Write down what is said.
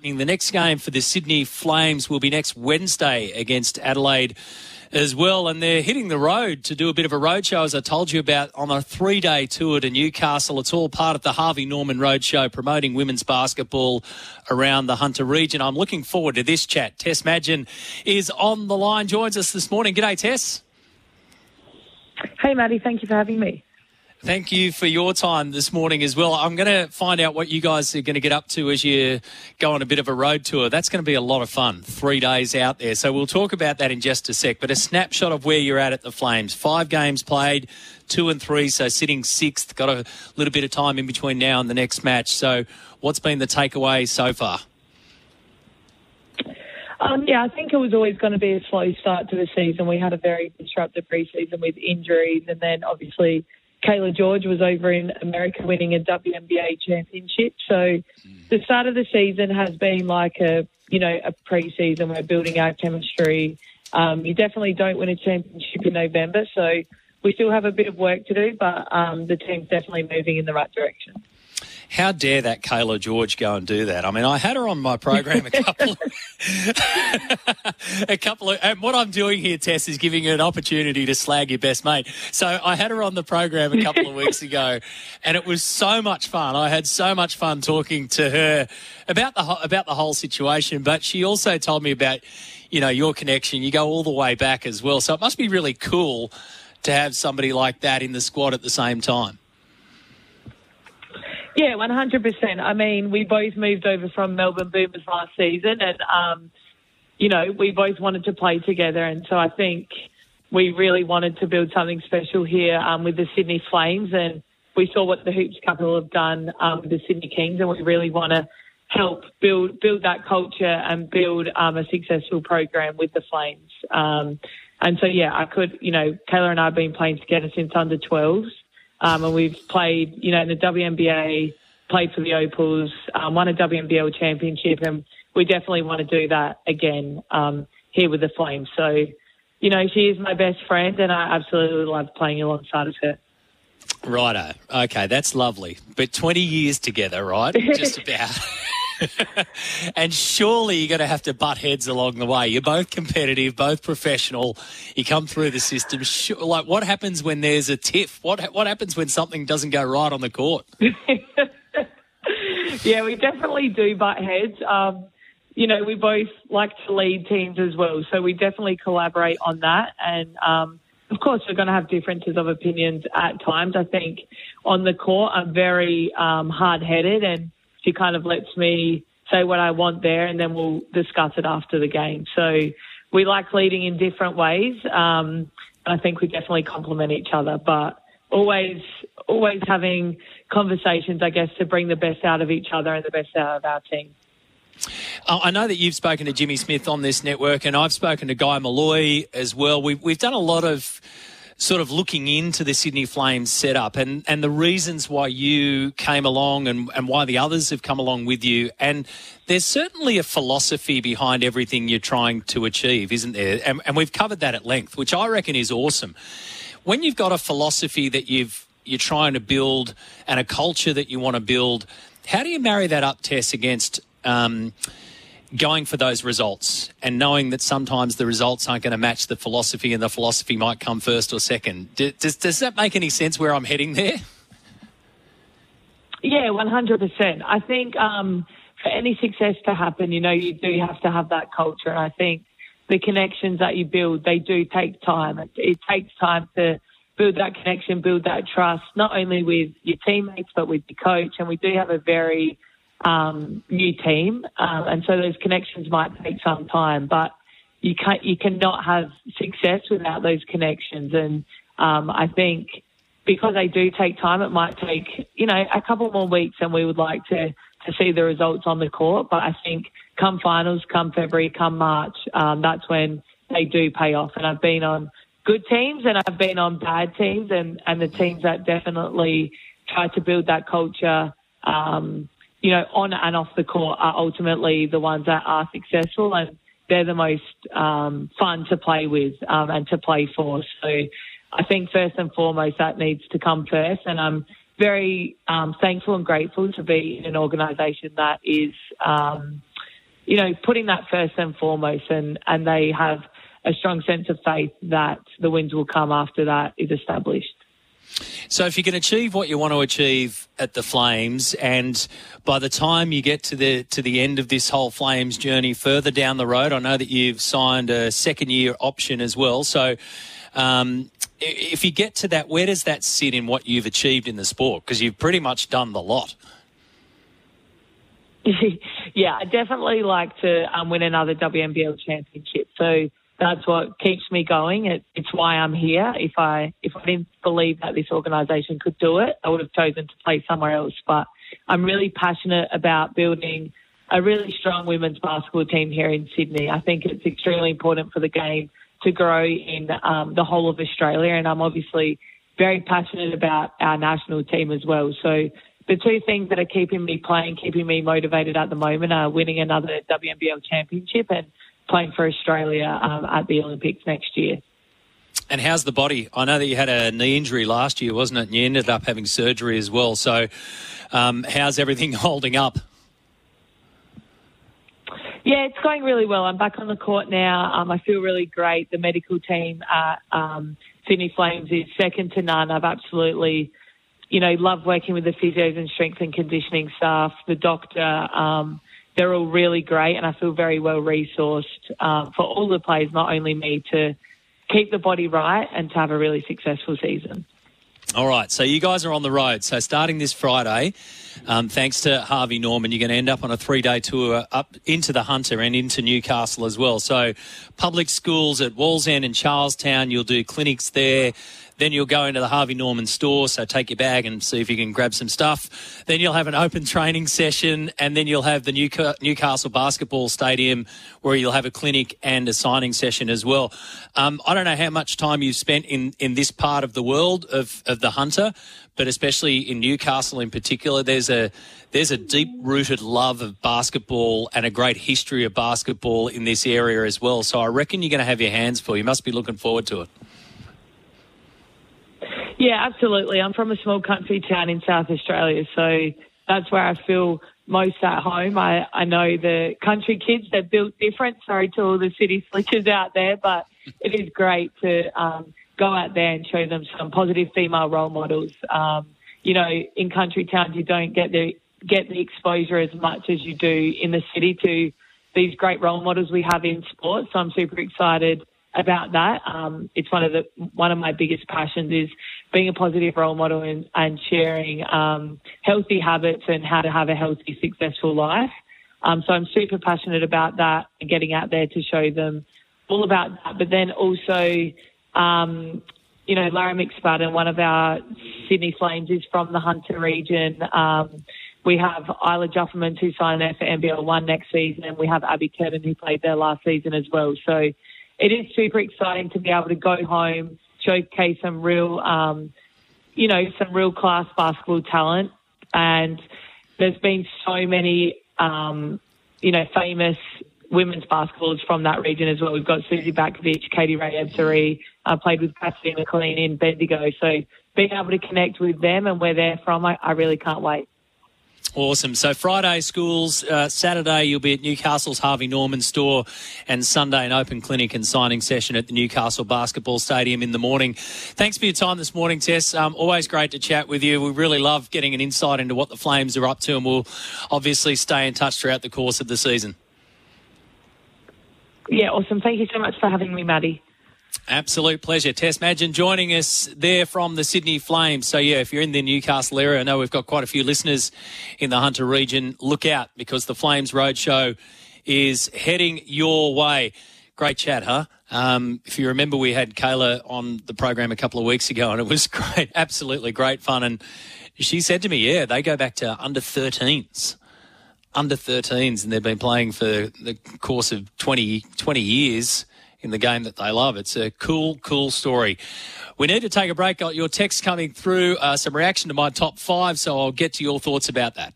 The next game for the Sydney Flames will be next Wednesday against Adelaide as well. And they're hitting the road to do a bit of a roadshow, as I told you about, on a three day tour to Newcastle. It's all part of the Harvey Norman Roadshow promoting women's basketball around the Hunter region. I'm looking forward to this chat. Tess Madgen is on the line, joins us this morning. G'day, Tess. Hey, Matty. Thank you for having me. Thank you for your time this morning as well. I'm going to find out what you guys are going to get up to as you go on a bit of a road tour. That's going to be a lot of fun. Three days out there. So we'll talk about that in just a sec. But a snapshot of where you're at at the Flames. Five games played, two and three. So sitting sixth. Got a little bit of time in between now and the next match. So what's been the takeaway so far? Um, yeah, I think it was always going to be a slow start to the season. We had a very disruptive preseason with injuries, and then obviously Cayla George was over in America winning a WNBA championship. So the start of the season has been like a, you know, a pre-season. We're building our chemistry. Um, you definitely don't win a championship in November. So we still have a bit of work to do, but um, the team's definitely moving in the right direction. How dare that Cayla George go and do that? I mean, I had her on my program a couple of, a couple of, and what I'm doing here, Tess, is giving you an opportunity to slag your best mate. So I had her on the program a couple of weeks ago, and it was so much fun. I had so much fun talking to her about the about the whole situation. But she also told me about, you know, your connection. You go all the way back as well, so it must be really cool to have somebody like that in the squad at the same time. Yeah, 100%. I mean, we both moved over from Melbourne Boomers last season and, um, you know, we both wanted to play together. And so I think we really wanted to build something special here um, with the Sydney Flames. And we saw what the Hoops Capital have done um, with the Sydney Kings. And we really want to help build build that culture and build um, a successful program with the Flames. Um, and so, yeah, I could, you know, Cayla and I have been playing together since under 12s. Um, and we've played, you know, in the WNBA, played for the Opals, um, won a WNBL championship, and we definitely want to do that again um, here with the Flames. So, you know, she is my best friend, and I absolutely love playing alongside of her. Righto. Okay, that's lovely. But 20 years together, right? Just about. and surely you're going to have to butt heads along the way. You're both competitive, both professional. You come through the system. Like, what happens when there's a tiff? What what happens when something doesn't go right on the court? yeah, we definitely do butt heads. Um, you know, we both like to lead teams as well, so we definitely collaborate on that. And um, of course, we're going to have differences of opinions at times. I think on the court, I'm very um, hard headed and she kind of lets me say what I want there, and then we'll discuss it after the game. So we like leading in different ways. Um, I think we definitely complement each other, but always, always having conversations, I guess, to bring the best out of each other and the best out of our team. Uh, I know that you've spoken to Jimmy Smith on this network, and I've spoken to Guy Molloy as well. We've, we've done a lot of sort of looking into the Sydney Flames setup and, and the reasons why you came along and, and why the others have come along with you. And there's certainly a philosophy behind everything you're trying to achieve, isn't there? And, and we've covered that at length, which I reckon is awesome. When you've got a philosophy that you've you're trying to build and a culture that you want to build, how do you marry that up, Tess, against um, going for those results and knowing that sometimes the results aren't going to match the philosophy and the philosophy might come first or second. Does, does that make any sense where I'm heading there? Yeah, 100%. I think um, for any success to happen, you know, you do have to have that culture. And I think the connections that you build, they do take time. It, it takes time to build that connection, build that trust, not only with your teammates, but with your coach. And we do have a very um, new team, um, and so those connections might take some time, but you can you cannot have success without those connections. And um, I think because they do take time, it might take you know a couple more weeks and we would like to to see the results on the court. But I think come finals, come February, come March, um, that's when they do pay off. And I've been on good teams and I've been on bad teams and, and the teams that definitely try to build that culture, um, you know, on and off the court are ultimately the ones that are successful and they're the most um, fun to play with um, and to play for. So I think first and foremost that needs to come first and I'm very um, thankful and grateful to be in an organisation that is, um, you know, putting that first and foremost, and and they have a strong sense of faith that the wins will come after that is established. So, if you can achieve what you want to achieve at the Flames, and by the time you get to the to the end of this whole Flames journey, further down the road, I know that you've signed a second year option as well. So, um, if you get to that, where does that sit in what you've achieved in the sport? Because you've pretty much done the lot. yeah, I definitely like to um, win another WNBL championship. So that's what keeps me going. It, it's why I'm here. If I if I didn't believe that this organisation could do it, I would have chosen to play somewhere else. But I'm really passionate about building a really strong women's basketball team here in Sydney. I think it's extremely important for the game to grow in um, the whole of Australia. And I'm obviously very passionate about our national team as well. So the two things that are keeping me playing, keeping me motivated at the moment are winning another WNBL championship and playing for Australia um, at the Olympics next year. And how's the body? I know that you had a knee injury last year, wasn't it? And you ended up having surgery as well. So, um, how's everything holding up? Yeah, it's going really well. I'm back on the court now. Um, I feel really great. The medical team at um, Sydney Flames is second to none. I've absolutely, you know, loved working with the physios and strength and conditioning staff. The doctor, um, they're all really great, and I feel very well resourced um, for all the players, not only me, to keep the body right and to have a really successful season. All right, so you guys are on the road. So starting this Friday, um, thanks to Harvey Norman, you're going to end up on a three-day tour up into the Hunter and into Newcastle as well. So public schools at Wallsend and Charlestown, you'll do clinics there. Then you'll go into the Harvey Norman store, so take your bag and see if you can grab some stuff. Then you'll have an open training session, and then you'll have the Newcastle Basketball Stadium where you'll have a clinic and a signing session as well. Um, I don't know how much time you've spent in, in this part of the world of, of the Hunter, but especially in Newcastle in particular, there's a there's a deep rooted love of basketball and a great history of basketball in this area as well. So I reckon you're going to have your hands full. You must be looking forward to it. Yeah, absolutely. I'm from a small country town in South Australia, so that's where I feel most at home. I, I know the country kids, they're built different. Sorry to all the city slickers out there, but it is great to um, go out there and show them some positive female role models. Um, you know, in country towns, you don't get the get the exposure as much as you do in the city to these great role models we have in sports. So I'm super excited about that. Um, it's one of the one of my biggest passions is being a positive role model and, and sharing um, healthy habits and how to have a healthy, successful life. Um, so I'm super passionate about that and getting out there to show them all about that. But then also, um, you know, Lara McSpadden, one of our Sydney Flames, is from the Hunter region. Um, we have Isla Jufferman who signed there for NBL one next season, and we have Abby Curtin who played there last season as well. So it is super exciting to be able to go home, showcase some real, um, you know, some real class basketball talent. And there's been so many, um, you know, famous women's basketballers from that region as well. We've got Suzy Batkovic, Katie-Rae Ebzery, uh, played with Cassidy McLean in Bendigo. So being able to connect with them and where they're from, I, I really can't wait. Awesome. So Friday schools, uh, Saturday you'll be at Newcastle's Harvey Norman store, and Sunday an open clinic and signing session at the Newcastle Basketball Stadium in the morning. Thanks for your time this morning, Tess. Um, always great to chat with you. We really love getting an insight into what the Flames are up to, and we'll obviously stay in touch throughout the course of the season. Yeah, awesome. Thank you so much for having me, Matty. Absolute pleasure. Tess Madgen joining us there from the Sydney Flames. So, yeah, if you're in the Newcastle area, I know we've got quite a few listeners in the Hunter region. Look out because the Flames Roadshow is heading your way. Great chat, huh? Um, if you remember, we had Cayla on the program a couple of weeks ago, and it was great, absolutely great fun. And she said to me, "Yeah, they go back to under 13s." Under 13s and they've been playing for the course of 20, 20 years in the game that they love. It's a cool, cool story. We need to take a break. Got your text coming through, uh, some reaction to my top five, so I'll get to your thoughts about that.